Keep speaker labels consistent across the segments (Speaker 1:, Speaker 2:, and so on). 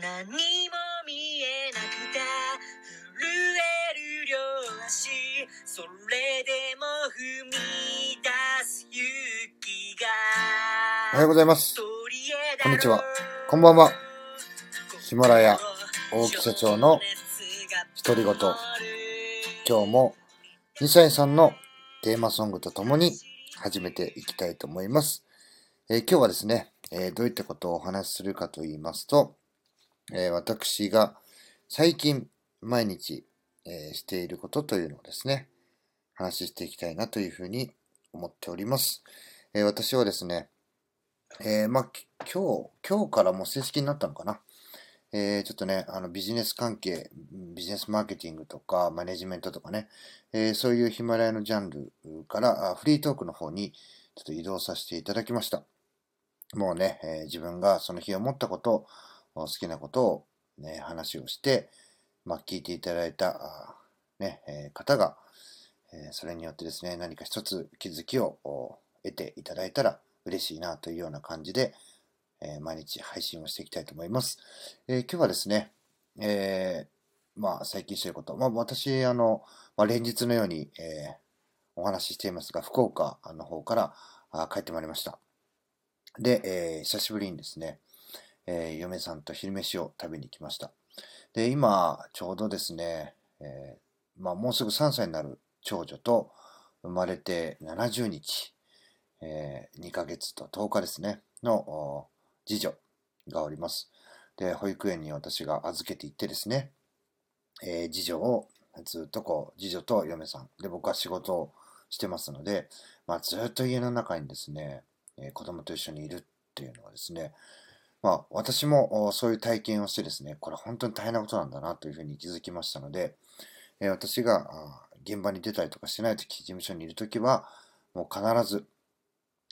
Speaker 1: 何も見えなくて震える両足それでも踏み出す勇気が
Speaker 2: おはようございます。
Speaker 1: こ
Speaker 2: んにちは。こんばんは。ヒマラヤ大木社長の独り言今日も2歳さんのテーマソングとともに始めていきたいと思います。えー今日はですね、えーどういったことをお話しするかと言いますと、えー私が最近毎日、えーしていることというのをですね、話していきたいなというふうに思っております。えー私はですね、えーまあ、今日、今日からもう正式になったのかな。えーちょっとね、あのビジネス関係、ビジネスマーケティングとか、マネジメントとかね、えーそういうヒマラヤのジャンルからフリートークの方にちょっと移動させていただきました。もうね、えー自分がその日思ったこと、好きなことを、ね、話をして、まあ、聞いていただいた、ね、えー方が、えーそれによってですね、何か一つ気づきを得ていただいたら嬉しいなというような感じで、えー毎日配信をしていきたいと思います。え今日はですね、えまあ、最近していること、まあ、私、あの、まあ、連日のように、えお話ししていますが、福岡の方からあ帰ってまいりました。で、え久しぶりにですね、えー嫁さんと昼飯を食べに行きました。で、今、ちょうどですね、えーまあ、もうすぐ3歳になる長女と生まれて70日、えー2ヶ月と10日ですね、の次女がおります。で、保育園に私が預けて行ってですね、えー次女をずっとこう、次女と嫁さん、で、僕は仕事をしてますので、まあ、ずっと家の中にですね、えー子供と一緒にいるっていうのはですね、まあ、私もそういう体験をしてですね、これ本当に大変なことなんだなというふうに気づきましたので、えー私が現場に出たりとかしないとき、事務所にいるときは、もう必ず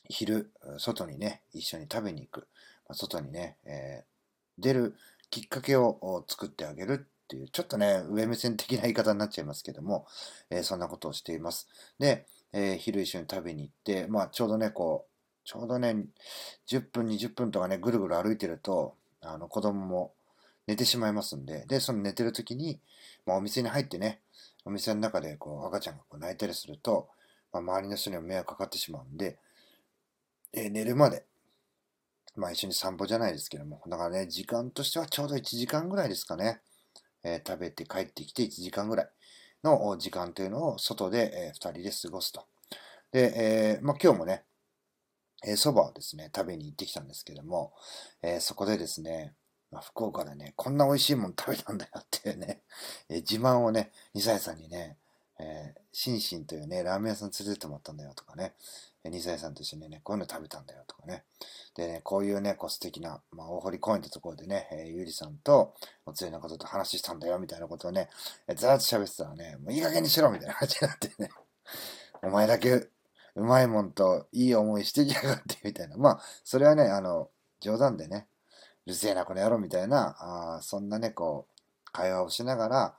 Speaker 2: 昼、外にね、一緒に食べに行く、まあ外にね、えー出るきっかけを作ってあげるっていう、ちょっとね、上目線的な言い方になっちゃいますけども、えーそんなことをしています。で、えー昼一緒に食べに行って、まあ、ちょうどね、こう、ちょうどね、10分、20分とかね、ぐるぐる歩いてると、あの、子供も寝てしまいますんで、で、その寝てる時に、まあ、お店に入ってね、お店の中でこう赤ちゃんがこう泣いたりすると、まあ、周りの人にも迷惑かかってしまうんで、えー寝るまで、まあ一緒に散歩じゃないですけども、だからね、時間としてはちょうど1時間ぐらいですかね、えー食べて帰ってきて1時間ぐらいの時間というのを外で、え2人で過ごすと。で、えーまあ今日もね、えー蕎麦をですね、食べに行ってきたんですけども、えーそこでですね、まあ、福岡でね、こんな美味しいもの食べたんだよっていうね、えー自慢をね、2歳さんにね、えー、シンシンというね、ラーメン屋さん連れてってもらったんだよとかね、え2歳さんと一緒にね、こういうの食べたんだよとかね。でね、こういうね、こう素敵な、まあ、大堀公園ってところでね、えーゆりさんとお連れのことと話したんだよみたいなことをね、えーずーっと喋ってたらね、もういい加減にしろみたいな感じになってね、お前だけうまいもんといい思いしてきやがってみたいな。まあ、それはね、あの、冗談でね、うるせえな、この野郎みたいな、あそんなね、こう、会話をしながら、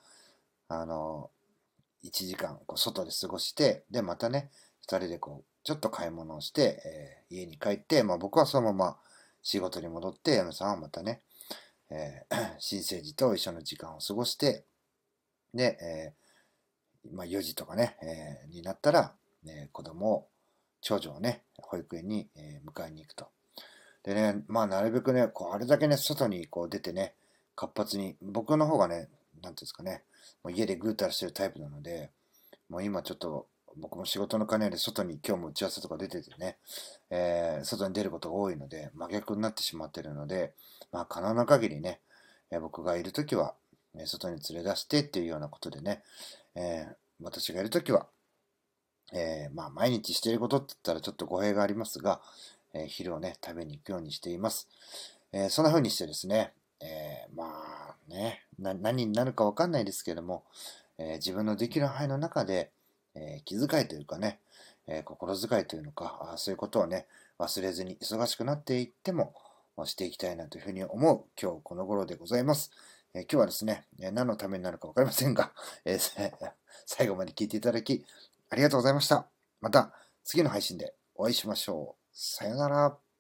Speaker 2: あの、1時間、こう、外で過ごして、で、またね、2人でこう、ちょっと買い物をして、えー家に帰って、まあ僕はそのまま仕事に戻って、嫁さんはまたね、えー 新生児と一緒の時間を過ごして、で、えーまあ4時とかね、えーになったら、えー子供を、長女をね、保育園に、え迎えに行くと。でね、まあなるべくね、こうあれだけね、外にこう出てね、活発に、僕の方がね、なんていうんですかね、もう家でぐうたらしてるタイプなので、もう今ちょっと僕も仕事の兼ね合いで外に今日も打ち合わせとか出ててね、えー外に出ることが多いので、真逆になってしまってるので、まあ可能な限りね、えー僕がいるときは、外に連れ出してっていうようなことでね、えー私がいるときは、えーまあ毎日していることって言ったらちょっと語弊がありますが、えー昼をね、食べに行くようにしています。えーそんな風にしてですね、えーまあね、何になるかわかんないですけども、えー自分のできる範囲の中で、えー気遣いというかね、えー心遣いというのか、そういうことをね、忘れずに忙しくなっていっても、していきたいなというふうに思う今日この頃でございます。えー今日はですね、何のためになるかわかりませんが、えー 最後まで聞いていただきありがとうございました。また次の配信でお会いしましょう。さよなら。